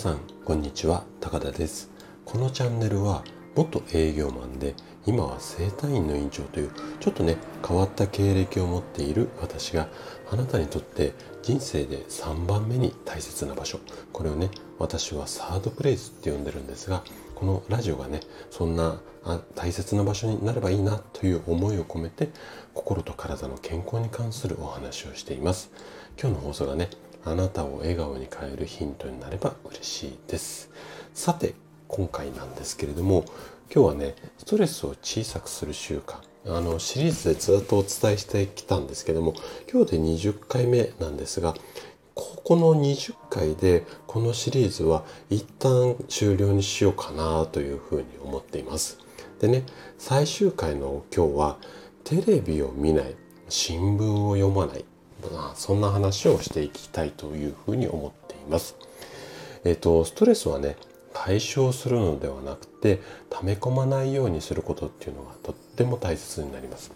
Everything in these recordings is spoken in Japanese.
さんこんにちは。高田です。このチャンネルは元営業マンで今は整体院の院長というちょっとね変わった経歴を持っている私があなたにとって人生で3番目に大切な場所。これをね私はサードプレイスって呼んでるんですがこのラジオがねそんな大切な場所になればいいなという思いを込めて心と体の健康に関するお話をしています。今日の放送がねあなたを笑顔に変えるヒントになれば嬉しいです。さて今回なんですけれども今日はねストレスを小さくする習慣あのシリーズでずっとお伝えしてきたんですけども今日で20回目なんですがここの20回でこのシリーズは一旦終了にしようかなというふうに思っています。でね最終回の今日はテレビを見ない新聞を読まないまあ、そんな話をしていきたいというふうに思っています。えっ、と、ストレスはね、解消するのではなくて、溜め込まないようにすることっていうのがとっても大切になります。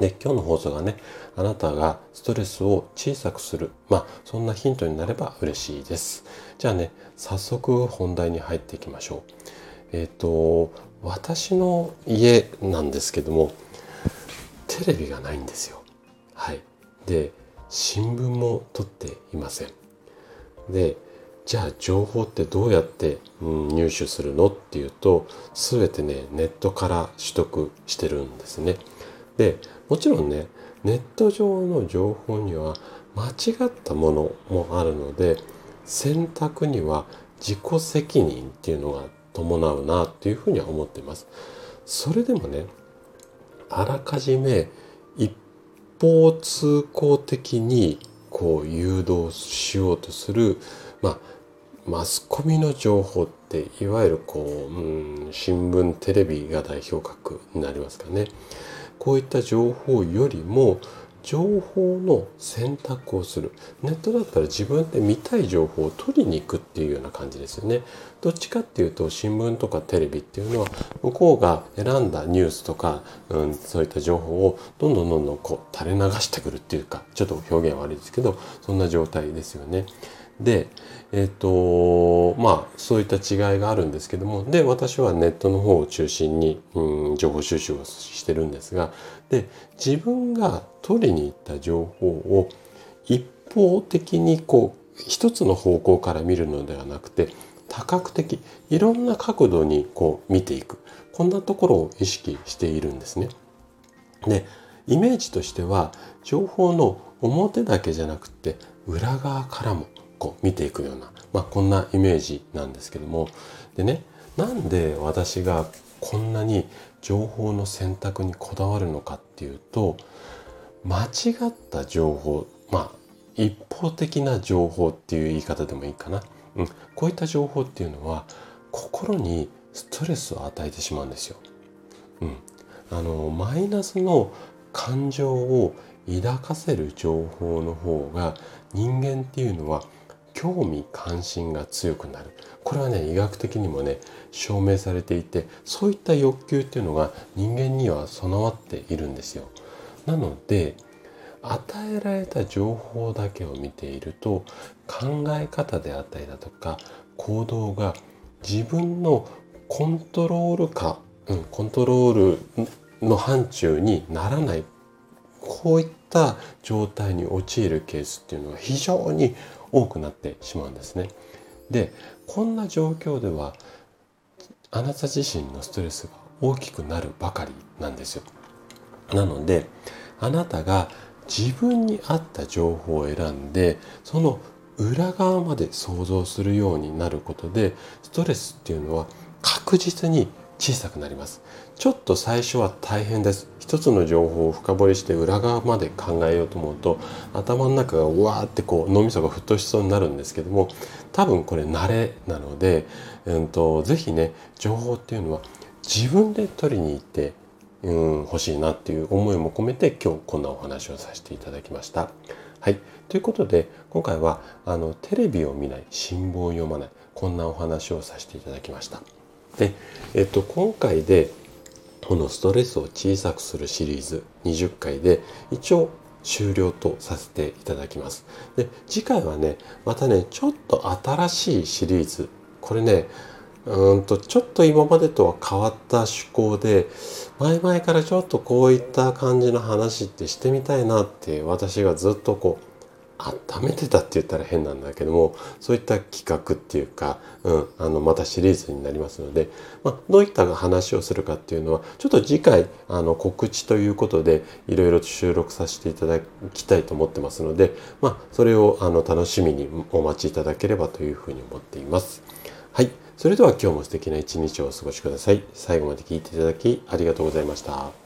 で、今日の放送がね、あなたがストレスを小さくする、まあ、そんなヒントになれば嬉しいです。じゃあね、早速本題に入っていきましょう。えっ、と、私の家なんですけども、テレビがないんですよ。はい。で、新聞も取っていません。でじゃあ情報ってどうやって、うん、入手するのっていうと全てねネットから取得してるんですね。でもちろんねネット上の情報には間違ったものもあるので選択には自己責任っていうのが伴うなっていうふうには思っています。それでもねあらかじめ方通行的にこう誘導しようとする、まあ、マスコミの情報っていわゆるこう、うん、新聞テレビが代表格になりますかね。こういった情報よりも情報の選択をする。ネットだったら自分で見たい情報を取りに行くっていうような感じですよね。どっちかっていうと新聞とかテレビっていうのは向こうが選んだニュースとか、うん、そういった情報をどんどんどんどんこう垂れ流してくるっていうかちょっと表現悪いですけどそんな状態ですよね。で、えっ、と、まあ、そういった違いがあるんですけども、で、私はネットの方を中心に、うん、情報収集をしてるんですが、で、自分が取りに行った情報を一方的にこう、一つの方向から見るのではなくて、多角的、いろんな角度にこう見ていく。こんなところを意識しているんですね。で、イメージとしては、情報の表だけじゃなくて、裏側からもこう見ていくような、まあ、こんなイメージなんですけどもでねなんで私がこんなに情報の選択にこだわるのかっていうと間違った情報まあ一方的な情報っていう言い方でもいいかな、うん、こういった情報っていうのは心にストレスを与えてしまうんですよ。うん、あのマイナスの感情を抱かせる情報の方が人間っていうのは興味関心が強くなる。これはね医学的にもね証明されていてそういった欲求っていうのが人間には備わっているんですよ。なので与えられた情報だけを見ていると考え方であったりだとか行動が自分のコントロール下、うん、コントロールの範疇にならない。こういったた状態に陥るケースっていうのは非常に多くなってしまうんですね。でこんな状況ではあなた自身のストレスが大きくなるばかりなんですよ。なのであなたが自分に合った情報を選んでその裏側まで想像するようになることでストレスっていうのは確実に小さくなります。ちょっと最初は大変です。一つの情報を深掘りして裏側まで考えようと思うと頭の中がうわーってこう脳みそが沸騰しそうになるんですけども多分これ慣れなので、うんと、ぜひね情報っていうのは自分で取りに行ってうん、欲しいなっていう思いも込めて今日こんなお話をさせていただきました。はい。ということで今回はあのテレビを見ない新聞を読まないこんなお話をさせていただきました。で、えっと、今回でこのストレスを小さくするシリーズ20回で一応終了とさせていただきます。で、次回はね、またね、ちょっと新しいシリーズ。これね、うんと、ちょっと今までとは変わった趣向で、前々からちょっとこういった感じの話ってしてみたいなって私がずっとこう温めてたって言ったら変なんだけどもそういった企画っていうか、うん、あのまたシリーズになりますので、まあ、どういった話をするかっていうのはちょっと次回あの告知ということでいろいろ収録させていただきたいと思ってますので、まあ、それをあの楽しみにお待ちいただければというふうに思っています。はい。それでは今日も素敵な一日をお過ごしください。最後まで聞いていただきありがとうございました。